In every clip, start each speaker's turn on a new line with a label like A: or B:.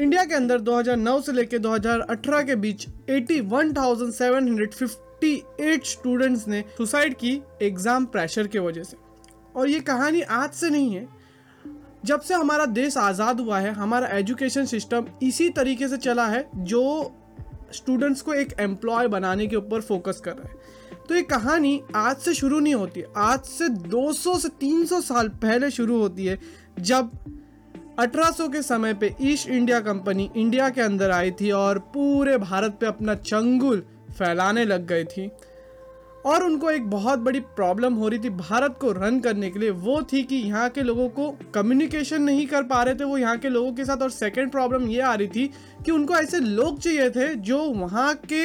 A: India के अंदर 2009 से लेकर 2018 के बीच 81,758 स्टूडेंट्स ने सुसाइड की एग्ज़ाम प्रेशर के वजह से। और ये कहानी आज से नहीं है। जब से हमारा देश आज़ाद हुआ है हमारा एजुकेशन सिस्टम इसी तरीके से चला है जो स्टूडेंट्स को एक एम्प्लॉय बनाने के ऊपर फोकस कर रहा है। तो ये कहानी आज से शुरू नहीं होती आज से 200 से 300 साल पहले शुरू होती है जब 1800 के समय पे ईस्ट इंडिया कंपनी इंडिया के अंदर आई थी और पूरे भारत पे अपना चंगुल फैलाने लग गई थी। और उनको एक बहुत बड़ी प्रॉब्लम हो रही थी भारत को रन करने के लिए, वो थी कि यहाँ के लोगों को कम्युनिकेशन नहीं कर पा रहे थे, वो यहाँ के लोगों के साथ। और सेकेंड प्रॉब्लम ये आ रही थी कि उनको ऐसे लोग चाहिए थे जो वहाँ के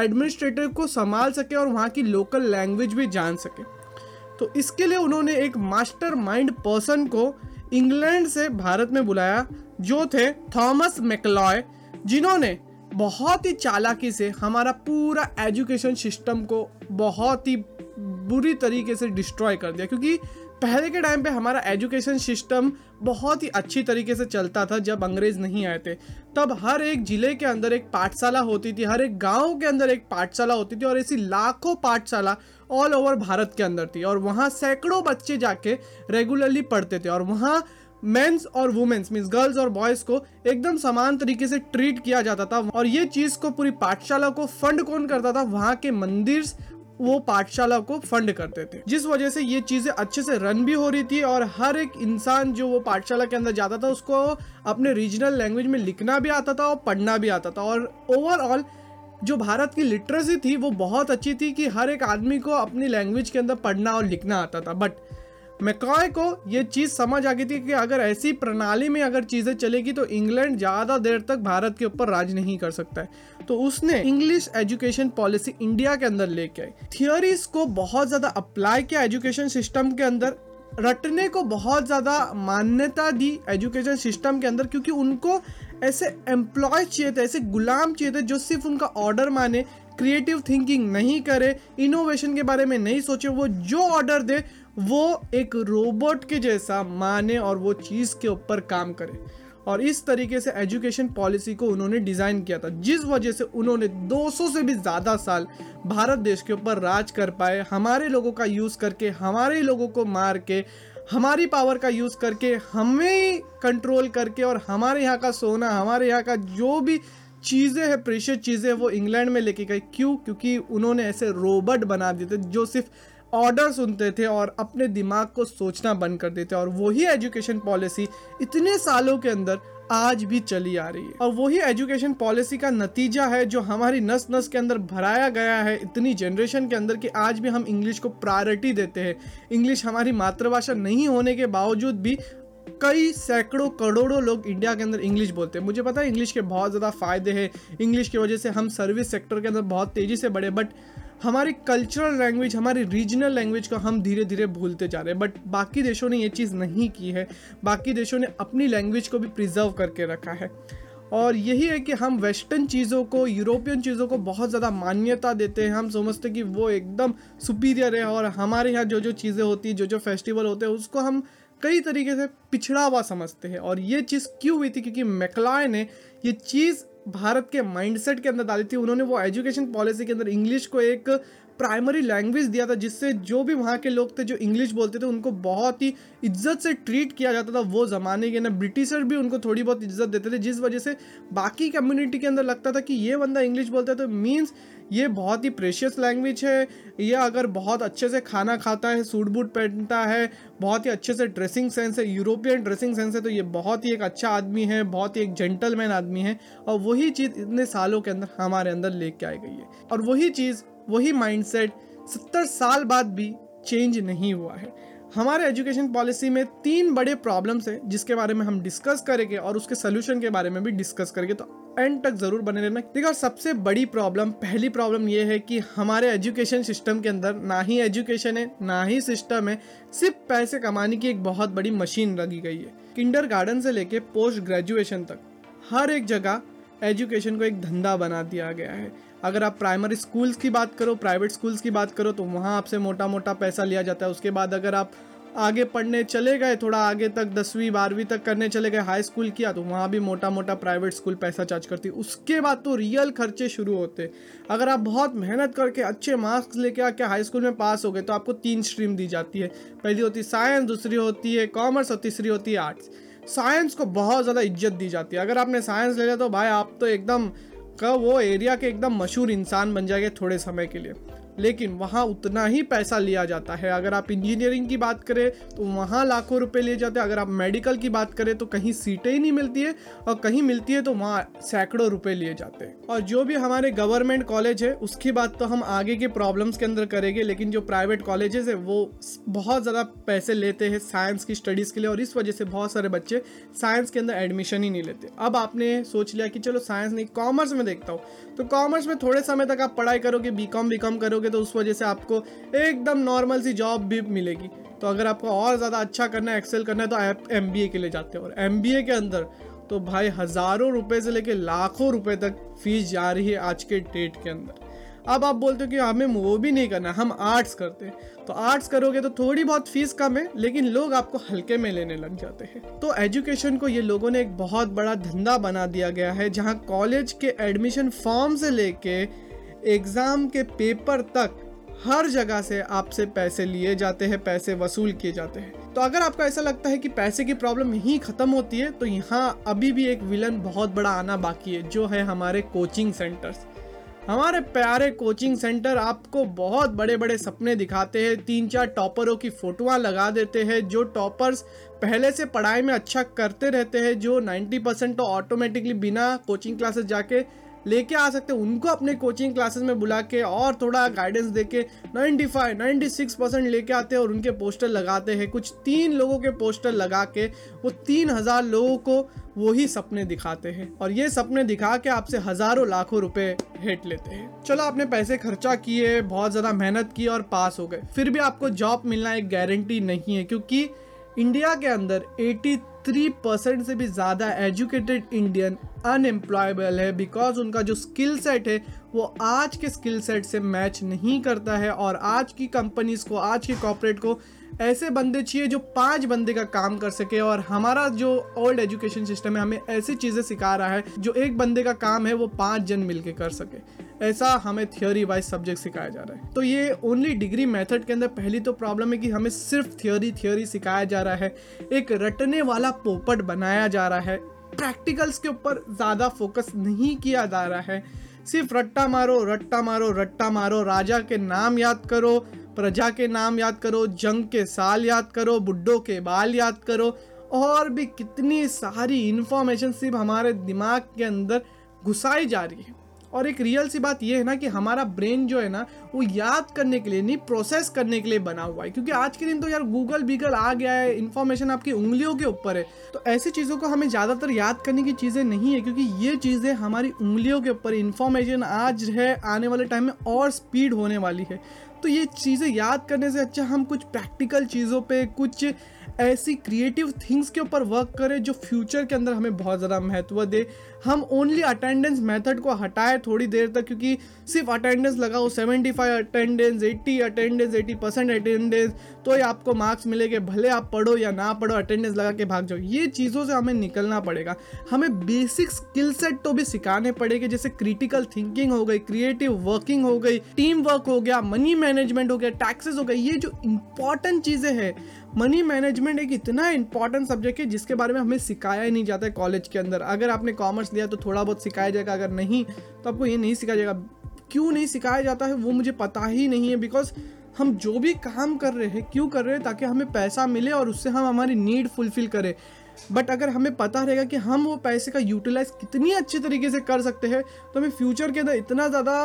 A: एडमिनिस्ट्रेटर को संभाल सके और वहाँ की लोकल लैंग्वेज भी जान सके। तो इसके लिए उन्होंने एक मास्टर माइंड पर्सन को इंग्लैंड से भारत में बुलाया, जो थे थॉमस मैकलॉय, जिन्होंने बहुत ही चालाकी से हमारा पूरा एजुकेशन सिस्टम को बहुत ही बुरी तरीके से डिस्ट्रॉय कर दिया। क्योंकि पहले के टाइम पे हमारा एजुकेशन सिस्टम बहुत ही अच्छी तरीके से चलता था जब अंग्रेज़ नहीं आए थे। तब हर एक ज़िले के अंदर एक पाठशाला होती थी, हर एक गाँव के अंदर एक पाठशाला होती थी और ऐसी लाखों पाठशाला ऑल ओवर भारत के अंदर थी और वहाँ सैकड़ों बच्चे जाके रेगुलरली पढ़ते थे और वहाँ मेंस और वुमेन्स मीन्स गर्ल्स और बॉयज़ को एकदम समान तरीके से ट्रीट किया जाता था और ये चीज़ को पूरी पाठशाला को फंड कौन करता था? वहाँ के मंदिर वो पाठशाला को फंड करते थे। जिस वजह से ये चीज़ें अच्छे से रन भी हो रही थी और हर एक इंसान जो वो पाठशाला के अंदर जाता था, उसको अपने रीजनल लैंग्वेज में लिखना भी आता था और पढ़ना भी आता था और ओवरऑल जो भारत की लिटरेसी थी, वो बहुत अच्छी थी कि हर एक आदमी को अपनी लैंग्वेज के अंदर पढ़ना और लिखना आता था। बट मैकॉय को ये चीज़ समझ आ गई थी कि अगर ऐसी प्रणाली में अगर चीज़ें चलेगी तो इंग्लैंड ज़्यादा देर तक भारत के ऊपर राज नहीं कर सकता है। तो उसने इंग्लिश एजुकेशन पॉलिसी इंडिया के अंदर लेके आई। थियोरीज को बहुत ज़्यादा अप्लाई किया एजुकेशन सिस्टम के अंदर। रटने को बहुत ज़्यादा मान्यता दी एजुकेशन सिस्टम के अंदर, क्योंकि उनको ऐसे एम्प्लॉय चाहिए थे, ऐसे गुलाम चाहिए थे जो सिर्फ़ उनका ऑर्डर माने क्रिएटिव थिंकिंग नहीं करे इनोवेशन के बारे में नहीं सोचे, वो जो ऑर्डर दे, वो एक रोबोट के जैसा माने और वो चीज़ के ऊपर काम करे। और इस तरीके से एजुकेशन पॉलिसी को उन्होंने डिज़ाइन किया था, जिस वजह से उन्होंने 200 से भी ज़्यादा साल भारत देश के ऊपर राज कर पाए, हमारे लोगों का यूज़ करके, हमारे लोगों को मार के हमारी पावर का यूज़ करके, हमें कंट्रोल करके और हमारे यहाँ का सोना, हमारे यहाँ का जो भी चीज़ें हैं प्रेशर चीज़ें वो इंग्लैंड में लेके गए। क्यों? क्योंकि उन्होंने ऐसे रोबोट बना दिए थे जो सिर्फ़ ऑर्डर सुनते थे और अपने दिमाग को सोचना बंद कर देते और वही एजुकेशन पॉलिसी इतने सालों के अंदर आज भी चली आ रही है। और वही एजुकेशन पॉलिसी का नतीजा है जो हमारी नस नस के अंदर भराया गया है। इतनी जनरेशन के अंदर कि आज भी हम इंग्लिश को प्रायोरिटी देते हैं। इंग्लिश हमारी मातृभाषा नहीं होने के बावजूद भी कई सैकड़ों, करोड़ों लोग इंडिया के अंदर इंग्लिश बोलते हैं। मुझे पता है इंग्लिश के बहुत ज़्यादा फ़ायदे हैं। इंग्लिश की वजह से हम सर्विस सेक्टर के अंदर बहुत तेज़ी से बढ़े बट हमारी कल्चरल लैंग्वेज हमारी रीजनल लैंग्वेज को हम धीरे धीरे भूलते जा रहे हैं। बट बाकी देशों ने ये चीज़ नहीं की है। बाकी देशों ने अपनी लैंग्वेज को भी प्रिजर्व करके रखा है। और यही है कि हम वेस्टर्न चीज़ों को यूरोपियन चीज़ों को बहुत ज़्यादा मान्यता देते हैं। हम समझते कि वो एकदम सुपीरियर है और हमारे यहाँ जो जो चीज़ें होती जो जो फेस्टिवल होते हैं, उसको हम कई तरीके से पिछड़ा हुआ समझते हैं। और ये चीज़ क्यों हुई थी? क्योंकि मैकलॉय ने ये चीज़ भारत के माइंडसेट के अंदर डाली थी। उन्होंने वो एजुकेशन पॉलिसी के अंदर इंग्लिश को एक प्राइमरी लैंग्वेज दिया था, जिससे जो भी वहाँ के लोग थे, जो इंग्लिश बोलते थे, उनको बहुत ही इज़्ज़त से ट्रीट किया जाता था वो ज़माने के ना। ब्रिटिशर भी उनको थोड़ी बहुत इज़्ज़त देते थे, जिस वजह से बाकी कम्युनिटी के अंदर लगता था कि ये बंदा इंग्लिश बोलता है तो मीन्स ये बहुत ही प्रेशियस लैंग्वेज है। ये अगर बहुत अच्छे से खाना खाता है, सूट बूट पहनता है, बहुत ही अच्छे से ड्रेसिंग सेंस है यूरोपियन ड्रेसिंग सेंस है तो ये बहुत ही एक अच्छा आदमी है, बहुत ही एक जेंटलमैन आदमी है। और वही चीज़ इतने सालों के अंदर हमारे अंदर लेके आई गई है। और वही चीज़ वही माइंडसेट सत्तर साल बाद भी चेंज नहीं हुआ है। हमारे एजुकेशन पॉलिसी में तीन बड़े प्रॉब्लम्स हैं, जिसके बारे में हम डिस्कस करेंगे और उसके सोल्यूशन के बारे में भी डिस्कस करेंगे। तो एंड तक ज़रूर बने रहना। देखो सबसे बड़ी प्रॉब्लम पहली प्रॉब्लम ये है कि हमारे एजुकेशन सिस्टम के अंदर ना ही एजुकेशन है, ना ही सिस्टम है, सिर्फ़ पैसे कमाने की एक बहुत बड़ी मशीन लगी गई है। किंडर गार्डन से लेके पोस्ट ग्रेजुएशन तक, हर एक जगह एजुकेशन को एक धंधा बना दिया गया है। अगर आप प्राइमरी स्कूल्स की बात करो प्राइवेट स्कूल्स की बात करो तो वहाँ आपसे मोटा मोटा पैसा लिया जाता है। उसके बाद अगर आप आगे पढ़ने चले गए, थोड़ा आगे तक, दसवीं, बारहवीं तक करने चले गए हाई स्कूल किया तो वहाँ भी मोटा मोटा प्राइवेट स्कूल पैसा चार्ज करती उसके बाद तो रियल खर्चे शुरू होते अगर आप बहुत मेहनत करके अच्छे मार्क्स लेके आके हाई स्कूल में पास हो गए तो आपको तीन स्ट्रीम दी जाती है। पहली होती साइंस दूसरी होती है कॉमर्स और तीसरी होती है आर्ट्स साइंस को बहुत ज़्यादा इज़्ज़त दी जाती है। अगर आपने साइंस ले लिया तो भाई आप तो एकदम का वो एरिया के एकदम मशहूर इंसान बन जाएगा थोड़े समय के लिए। लेकिन वहाँ उतना ही पैसा लिया जाता है। अगर आप इंजीनियरिंग की बात करें तो वहाँ लाखों रुपए लिए जाते हैं। अगर आप मेडिकल की बात करें तो कहीं सीटें ही नहीं मिलती है और कहीं मिलती है तो वहाँ सैकड़ों रुपए लिए जाते हैं। और जो भी हमारे गवर्नमेंट कॉलेज है, उसकी बात तो हम आगे के प्रॉब्लम्स के अंदर करेंगे, लेकिन जो प्राइवेट कॉलेजेस है, वो बहुत ज़्यादा पैसे लेते हैं साइंस की स्टडीज़ के लिए और इस वजह से बहुत सारे बच्चे साइंस के अंदर एडमिशन ही नहीं लेते। अब आपने सोच लिया कि चलो साइंस नहीं, कॉमर्स में देखता हूँ। तो कॉमर्स में थोड़े समय तक आप पढ़ाई करोगे बी कॉम करोगे तो उस वजह से आपको एकदम नॉर्मल सी जॉब भी मिलेगी। तो अगर आपको और ज़्यादा अच्छा करना है एक्सेल करना है तो आप एमबीए के लिए जाते हो। और एमबीए के अंदर तो भाई हज़ारों रुपए से लेके लाखों रुपए तक फ़ीस जा रही है आज के डेट के अंदर। अब आप बोलते हो कि हमें वो भी नहीं करना हम आर्ट्स करते हैं। तो आर्ट्स करोगे तो थोड़ी बहुत फ़ीस कम है, लेकिन लोग आपको हल्के में लेने लग जाते हैं। तो एजुकेशन को ये लोगों ने एक बहुत बड़ा धंधा बना दिया गया है, जहाँ कॉलेज के एडमिशन फॉर्म से लेके एग्ज़ाम के पेपर तक हर जगह से आपसे पैसे लिए जाते हैं, पैसे वसूल किए जाते हैं। तो अगर आपको ऐसा लगता है कि पैसे की प्रॉब्लम यहीं ख़त्म होती है तो यहाँ अभी भी एक विलन बहुत बड़ा आना बाकी है, जो है हमारे कोचिंग सेंटर्स। हमारे प्यारे कोचिंग सेंटर आपको बहुत बड़े बड़े सपने दिखाते हैं तीन चार टॉपरों की फोटोआं लगा देते हैं, जो टॉपर्स पहले से पढ़ाई में अच्छा करते रहते हैं, जो 90 परसेंट तो ऑटोमेटिकली बिना कोचिंग क्लासेस जाके लेके आ सकते हैं। उनको अपने कोचिंग क्लासेस में बुला के और थोड़ा गाइडेंस दे के ninety five ninety six percent लेके आते हैं और उनके पोस्टर लगाते हैं। कुछ तीन लोगों के पोस्टर लगा के वो तीन हज़ार लोगों को वही सपने दिखाते हैं। और ये सपने दिखा के आपसे हज़ारों लाखों रुपए हेट लेते हैं। चलो, आपने पैसे खर्चा किए, बहुत ज़्यादा मेहनत की और पास हो गए। फिर भी आपको जॉब मिलना एक गारंटी नहीं है, क्योंकि इंडिया के अंदर 83 परसेंट से भी ज़्यादा एजुकेटेड इंडियन अनएम्प्लॉयबल है बिकॉज़ उनका जो स्किल सेट है, वो आज के स्किल सेट से मैच नहीं करता है और आज की कंपनीज़ को, आज के कॉपरेट को ऐसे बंदे चाहिए जो पाँच बंदे का काम कर सके और हमारा जो ओल्ड एजुकेशन सिस्टम है, हमें ऐसी चीज़ें सिखा रहा है जो एक बंदे का काम है, वो पाँच जन मिलके कर सके। ऐसा हमें थियोरी वाइज सब्जेक्ट सिखाया जा रहा है। तो ये ओनली डिग्री मेथड के अंदर पहली तो प्रॉब्लम है कि हमें सिर्फ़ थियोरी थियोरी सिखाया जा रहा है। एक रटने वाला पोपट बनाया जा रहा है। प्रैक्टिकल्स के ऊपर ज़्यादा फोकस नहीं किया जा रहा है। सिर्फ़ रट्टा मारो रट्टा मारो रट्टा मारो, राजा के नाम याद करो प्रजा के नाम याद करो, जंग के साल याद करो, बुड्ढों के बाल याद करो, और भी कितनी सारी इन्फॉर्मेशन सिर्फ़ हमारे दिमाग के अंदर घुसाई जा रही है। और एक रियल सी बात यह है ना कि हमारा ब्रेन जो है ना, वो याद करने के लिए नहीं प्रोसेस करने के लिए बना हुआ है। क्योंकि आज के दिन तो यार गूगल बीगल आ गया है इन्फॉर्मेशन आपकी उंगलियों के ऊपर है। तो ऐसी चीज़ों को हमें ज़्यादातर याद करने की चीज़ें नहीं है, क्योंकि ये चीज़ें हमारी उंगलियों के ऊपर इन्फॉर्मेशन आज है, आने वाले टाइम में और स्पीड होने वाली है। तो ये चीज़ें याद करने से अच्छा हम कुछ प्रैक्टिकल चीज़ों पे कुछ ऐसी क्रिएटिव थिंग्स के ऊपर वर्क करें जो फ्यूचर के अंदर हमें बहुत ज़्यादा महत्व दे। हम ओनली अटेंडेंस मेथड को हटाए थोड़ी देर तक, क्योंकि सिर्फ़ अटेंडेंस लगाओ 75 अटेंडेंस 80 अटेंडेंस 80 परसेंट अटेंडेंस तो ही आपको मार्क्स मिलेंगे। भले आप पढ़ो या ना पढ़ो अटेंडेंस लगा के भाग जाओ। ये चीज़ों से हमें निकलना पड़ेगा। हमें बेसिक स्किल सेट तो भी सिखाने पड़ेंगे, जैसे क्रिटिकल थिंकिंग हो गई क्रिएटिव वर्किंग हो गई टीम वर्क हो गया मनी मैनेजमेंट हो गया टैक्सेस हो गए, ये जो इंपॉर्टेंट चीज़ें हैं मनी मैनेजमेंट एक इतना इंपॉर्टेंट सब्जेक्ट है जिसके बारे में हमें सिखाया ही नहीं जाता है कॉलेज के अंदर। अगर आपने कॉमर्स लिया तो थोड़ा बहुत सिखाया जाएगा, अगर नहीं तो आपको ये नहीं सिखाया जाएगा। क्यों नहीं सिखाया जाता है, वो मुझे पता ही नहीं है बिकॉज़ हम जो भी काम कर रहे हैं, क्यों कर रहे हैं, ताकि हमें पैसा मिले और उससे हम हमारी नीड फुलफिल करें। बट अगर हमें पता रहेगा कि हम वो पैसे का यूटिलाइज कितनी अच्छे तरीके से कर सकते हैं तो हमें फ्यूचर के अंदर इतना ज़्यादा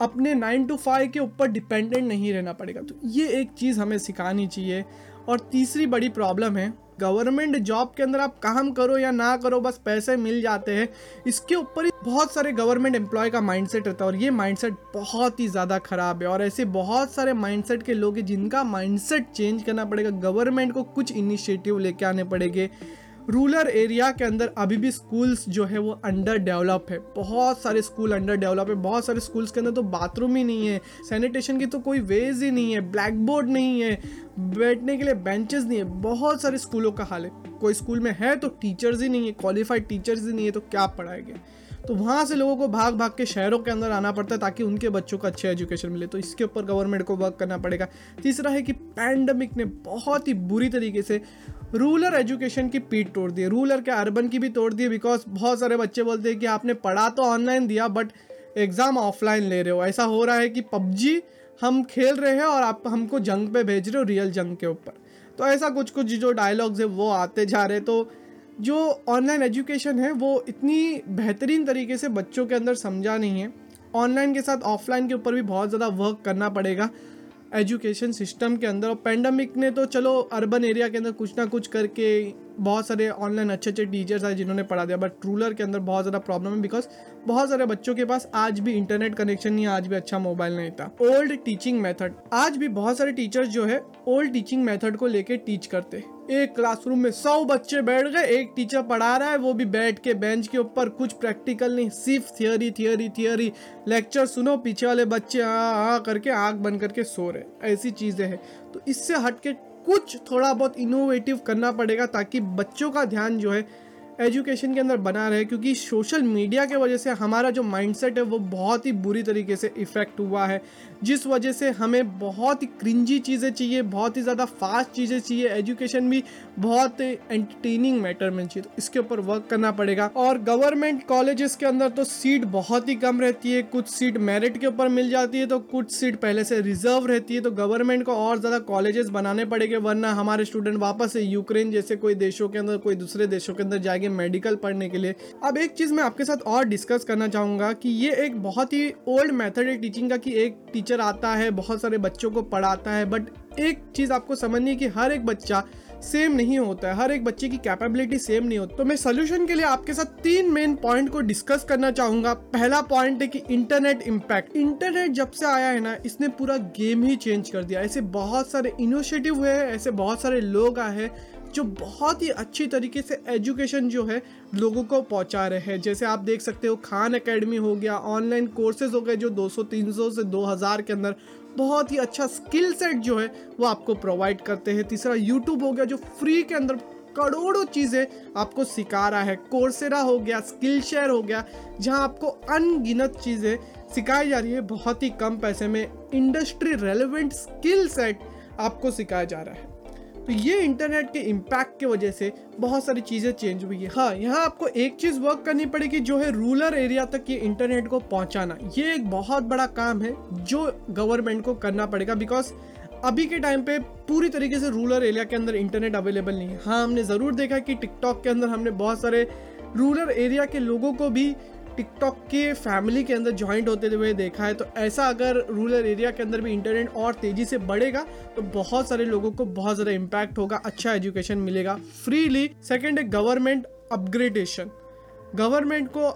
A: अपने नाइन टू फाइव के ऊपर डिपेंडेंट नहीं रहना पड़ेगा। तो ये एक चीज़ हमें सिखानी चाहिए। और तीसरी बड़ी प्रॉब्लम है गवर्नमेंट जॉब के अंदर आप काम करो या ना करो, बस पैसे मिल जाते हैं। इसके ऊपर ही बहुत सारे गवर्नमेंट एम्प्लॉय का माइंडसेट रहता है और ये माइंडसेट बहुत ही ज़्यादा ख़राब है। और ऐसे बहुत सारे माइंडसेट के लोग हैं जिनका माइंडसेट चेंज करना पड़ेगा। गवर्नमेंट को कुछ इनिशिएटिव लेके आने पड़ेंगे। रूरल एरिया के अंदर अभी भी स्कूल्स जो है वो अंडर डेवलप है। बहुत सारे स्कूल अंडर डेवलप है। बहुत सारे स्कूल्स के अंदर तो बाथरूम ही नहीं है। सैनिटेशन की तो कोई वेज ही नहीं है। ब्लैक बोर्ड नहीं है। बैठने के लिए बेंचेस नहीं है। बहुत सारे स्कूलों का हाल है। कोई स्कूल में है तो टीचर्स ही नहीं है। क्वालिफाइड टीचर्स ही नहीं है तो क्या पढ़ाएँगे तो वहाँ से लोगों को भाग भाग के शहरों के अंदर आना पड़ता है ताकि उनके बच्चों को अच्छे एजुकेशन मिले। तो इसके ऊपर गवर्नमेंट को वर्क करना पड़ेगा। तीसरा है कि पैंडमिक ने बहुत ही बुरी तरीके से रूरल एजुकेशन की पीठ तोड़ दी रूरल के अर्बन की भी तोड़ दी बिकॉज़ बहुत सारे बच्चे बोलते हैं कि आपने पढ़ा तो ऑनलाइन दिया बट एग्ज़ाम ऑफलाइन ले रहे हो। ऐसा हो रहा है कि पबजी हम खेल रहे हैं और आप हमको जंग पे भेज रहे हो रियल जंग के ऊपर। तो ऐसा कुछ कुछ जो डायलॉग्स है वो आते जा रहे तो जो ऑनलाइन एजुकेशन है, वो इतनी बेहतरीन तरीके से बच्चों के अंदर समझा नहीं है। ऑनलाइन के साथ ऑफलाइन के ऊपर भी बहुत ज़्यादा वर्क करना पड़ेगा एजुकेशन सिस्टम के अंदर। और पेंडेमिक ने तो चलो अर्बन एरिया के अंदर कुछ ना कुछ करके बहुत सारे ऑनलाइन अच्छे अच्छे टीचर्स आए जिन्होंने पढ़ा दिया। बट रूरल के अंदर बहुत ज़्यादा प्रॉब्लम है बिकॉज़ बहुत सारे बच्चों के पास आज भी इंटरनेट कनेक्शन नहीं आज भी अच्छा मोबाइल नहीं था। ओल्ड टीचिंग मेथड आज भी बहुत सारे टीचर्स जो है ओल्ड टीचिंग मेथड को लेके टीच करते एक क्लासरूम में सौ बच्चे बैठ गए, एक टीचर पढ़ा रहा है, वो भी बैठ के बेंच के ऊपर कुछ प्रैक्टिकल नहीं, सिर्फ़ थियोरी थियोरी थियोरी लेक्चर सुनो, पीछे वाले बच्चे आ आ करके आग बन करके सो रहे ऐसी चीज़ें हैं। तो इससे हट के कुछ थोड़ा बहुत इनोवेटिव करना पड़ेगा ताकि बच्चों का ध्यान जो है एजुकेशन के अंदर बना रहे। क्योंकि सोशल मीडिया के वजह से हमारा जो माइंडसेट है, वो बहुत ही बुरी तरीके से इफ़ेक्ट हुआ है। जिस वजह से हमें बहुत ही क्रिंजी चीज़ें चाहिए, बहुत ही ज़्यादा फास्ट चीज़ें चाहिए एजुकेशन भी बहुत एंटरटेनिंग मैटर में चाहिए तो इसके ऊपर वर्क करना पड़ेगा। और गवर्नमेंट कॉलेजेस के अंदर तो सीट बहुत ही कम रहती है, कुछ सीट मेरिट के ऊपर मिल जाती है तो कुछ सीट पहले से रिज़र्व रहती है तो गवर्नमेंट को और ज़्यादा कॉलेजेस बनाने पड़ेंगे, वरना हमारे स्टूडेंट वापस से यूक्रेन जैसे कोई देशों के अंदर, कोई दूसरे देशों के अंदर जाएँगे मेडिकल पढ़ने के लिए। अब एक चीज़ मैं आपके साथ और डिस्कस करना चाहूँगा कि ये एक बहुत ही ओल्ड मैथड है टीचिंग का, कि एक टीचर आता है, बहुत सारे बच्चों को पढ़ाता है बट एक चीज़ आपको समझनी है कि हर एक बच्चा सेम नहीं होता है, हर एक बच्चे की कैपेबिलिटी सेम नहीं होती। तो मैं सोल्यूशन के लिए आपके साथ तीन मेन पॉइंट को डिस्कस करना चाहूँगा। पहला पॉइंट है कि इंटरनेट इम्पैक्ट इंटरनेट जब से आया है ना, इसने पूरा गेम ही चेंज कर दिया। ऐसे बहुत सारे इनिशिएटिव हुए हैं, ऐसे बहुत सारे लोग आए हैं जो बहुत ही अच्छी तरीके से एजुकेशन जो है लोगों को पहुँचा रहे हैं। जैसे आप देख सकते हो, खान एकेडमी हो गया ऑनलाइन कोर्सेज हो गए जो 200-300 से 2000 के अंदर बहुत ही अच्छा स्किल सेट जो है वो आपको प्रोवाइड करते हैं। तीसरा यूट्यूब हो गया जो फ्री के अंदर करोड़ों चीज़ें आपको सिखा रहा है। कोर्सेरा हो गया स्किल शेयर हो गया, जहाँ आपको अनगिनत चीज़ें सिखाई जा रही है। बहुत ही कम पैसे में इंडस्ट्री रेलिवेंट स्किल सेट आपको सिखाया जा रहा है। तो ये इंटरनेट के इम्पैक्ट की वजह से बहुत सारी चीज़ें चेंज हुई है। हाँ यहाँ आपको एक चीज़ वर्क करनी पड़ेगी जो है रूरल एरिया तक ये इंटरनेट को पहुँचाना। ये एक बहुत बड़ा काम है जो गवर्नमेंट को करना पड़ेगा बिकॉज़ अभी के टाइम पे पूरी तरीके से रूरल एरिया के अंदर इंटरनेट अवेलेबल नहीं है। हाँ हमने ज़रूर देखा कि टिकटॉक के अंदर हमने बहुत सारे रूरल एरिया के लोगों को भी टिकटॉक के फैमिली के अंदर ज्वाइंट होते हुए देखा है तो ऐसा अगर रूरल एरिया के अंदर भी इंटरनेट और तेज़ी से बढ़ेगा तो बहुत सारे लोगों को बहुत ज़्यादा इम्पैक्ट होगा अच्छा एजुकेशन मिलेगा फ्रीली सेकेंड है गवर्नमेंट अपग्रेडेशन गवर्नमेंट को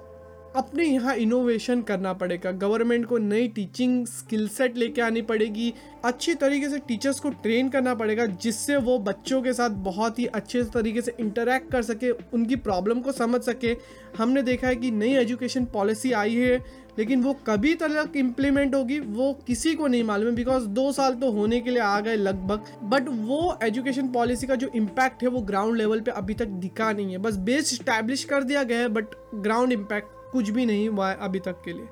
A: अपने यहाँ इनोवेशन करना पड़ेगा। गवर्नमेंट को नई टीचिंग स्किल सेट लेके आनी पड़ेगी। अच्छी तरीके से टीचर्स को ट्रेन करना पड़ेगा, जिससे वो बच्चों के साथ बहुत ही अच्छे तरीके से इंटरेक्ट कर सके, उनकी प्रॉब्लम को समझ सके। हमने देखा है कि नई एजुकेशन पॉलिसी आई है, लेकिन वो कभी तक इम्प्लीमेंट होगी, वो किसी को नहीं मालूम है बिकॉज़ दो साल तो होने के लिए आ गए लगभग। बट वो एजुकेशन पॉलिसी का जो इम्पैक्ट है, वो ग्राउंड लेवल पे अभी तक दिखा नहीं है। बस बेस स्टैब्लिश कर दिया गया है बट ग्राउंड इम्पैक्ट कुछ भी नहीं हुआ है अभी तक के लिए।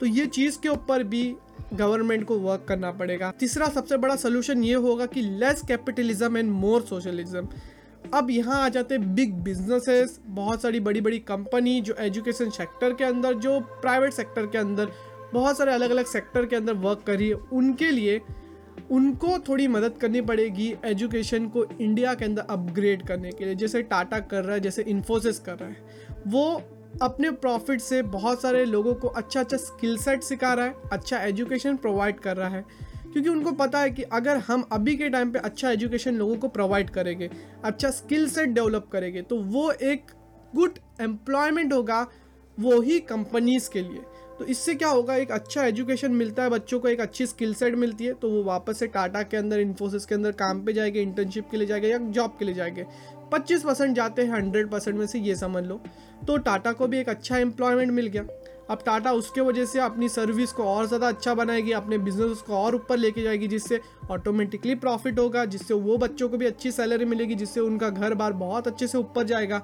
A: तो ये चीज़ के ऊपर भी गवर्नमेंट को वर्क करना पड़ेगा। तीसरा सबसे बड़ा सोल्यूशन ये होगा कि less capitalism and more socialism अब यहाँ आ जाते बिग बिजनेसेस बहुत सारी बड़ी बड़ी कंपनी जो एजुकेशन सेक्टर के अंदर, जो प्राइवेट सेक्टर के अंदर, बहुत सारे अलग अलग सेक्टर के अंदर वर्क कर रही है। उनके लिए उनको थोड़ी मदद करनी पड़ेगी एजुकेशन को इंडिया के अंदर अपग्रेड करने के लिए। जैसे टाटा कर रहा है, जैसे इन्फोसिस कर रहा है। वो अपने प्रॉफिट से बहुत सारे लोगों को अच्छा अच्छा स्किल सेट सिखा रहा है अच्छा एजुकेशन प्रोवाइड कर रहा है। क्योंकि उनको पता है कि अगर हम अभी के टाइम पे अच्छा एजुकेशन लोगों को प्रोवाइड करेंगे अच्छा स्किल सेट डेवलप करेंगे तो वो एक गुड एम्प्लॉयमेंट होगा वो ही कंपनीज़ के लिए। तो इससे क्या होगा, एक अच्छा एजुकेशन मिलता है, बच्चों को एक अच्छी स्किल सेट मिलती है तो वो वापस से टाटा के अंदर इन्फोसिस के अंदर काम पे जाएँगे इंटर्नशिप के लिए जाएँगे या जॉब के लिए जाएँगे। पच्चीस परसेंट जाते हैं, हंड्रेड परसेंट में से ये समझ लो। तो टाटा को भी एक अच्छा एम्प्लॉयमेंट मिल गया। अब टाटा उसके वजह से अपनी सर्विस को और ज़्यादा अच्छा बनाएगी, अपने बिज़नेस को और ऊपर लेके जाएगी, जिससे ऑटोमेटिकली प्रॉफिट होगा, जिससे वो बच्चों को भी अच्छी सैलरी मिलेगी, जिससे उनका घर बार बहुत अच्छे से ऊपर जाएगा।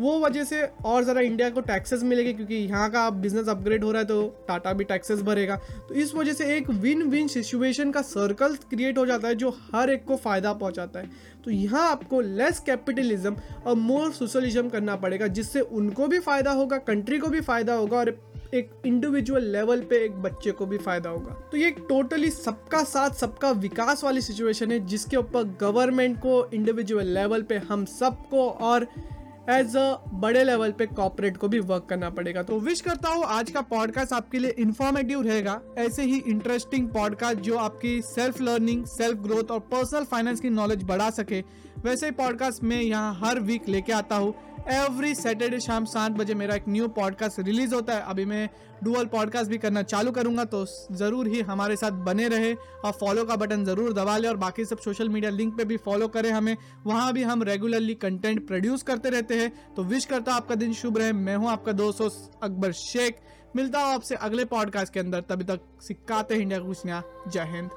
A: वो वजह से और ज़रा इंडिया को टैक्सेस मिलेगी, क्योंकि यहाँ का बिज़नेस अपग्रेड हो रहा है तो टाटा भी टैक्सेस भरेगा। तो इस वजह से एक विन विन सिचुएशन का सर्कल क्रिएट हो जाता है, जो हर एक को फ़ायदा पहुँचाता है। तो यहाँ आपको लेस कैपिटलिज्म और मोर सोशलिज्म करना पड़ेगा, जिससे उनको भी फ़ायदा होगा कंट्री को भी फ़ायदा होगा और एक इंडिविजुअल लेवल पे एक बच्चे को भी फ़ायदा होगा। तो ये टोटली सबका साथ, सबका विकास वाली सिचुएशन है, जिसके ऊपर गवर्नमेंट को इंडिविजुअल लेवल पे हम सबको और एज अ बड़े लेवल पे कॉपरेट को भी वर्क करना पड़ेगा। तो विश करता हूँ आज का पॉडकास्ट आपके लिए इन्फॉर्मेटिव रहेगा। ऐसे ही इंटरेस्टिंग पॉडकास्ट जो आपकी सेल्फ लर्निंग सेल्फ ग्रोथ और पर्सनल फाइनेंस की नॉलेज बढ़ा सके, वैसे ही पॉडकास्ट मैं यहाँ हर वीक लेके आता हूँ। एवरी सैटरडे शाम सात बजे मेरा एक न्यू पॉडकास्ट रिलीज़ होता है। अभी मैं डुअल पॉडकास्ट भी करना चालू करूँगा तो ज़रूर ही हमारे साथ बने रहे। और फॉलो का बटन ज़रूर दबा ले और बाकी सब सोशल मीडिया लिंक पे भी फॉलो करें हमें। वहाँ भी हम रेगुलरली कंटेंट प्रोड्यूस करते रहते हैं तो विश करता हूँ आपका दिन शुभ रहे। मैं हूँ आपका दोस्त अकबर शेख। मिलता हूँ आपसे अगले पॉडकास्ट के अंदर। तभी तक सिक्काते इंडिया कुछ नया जय हिंद।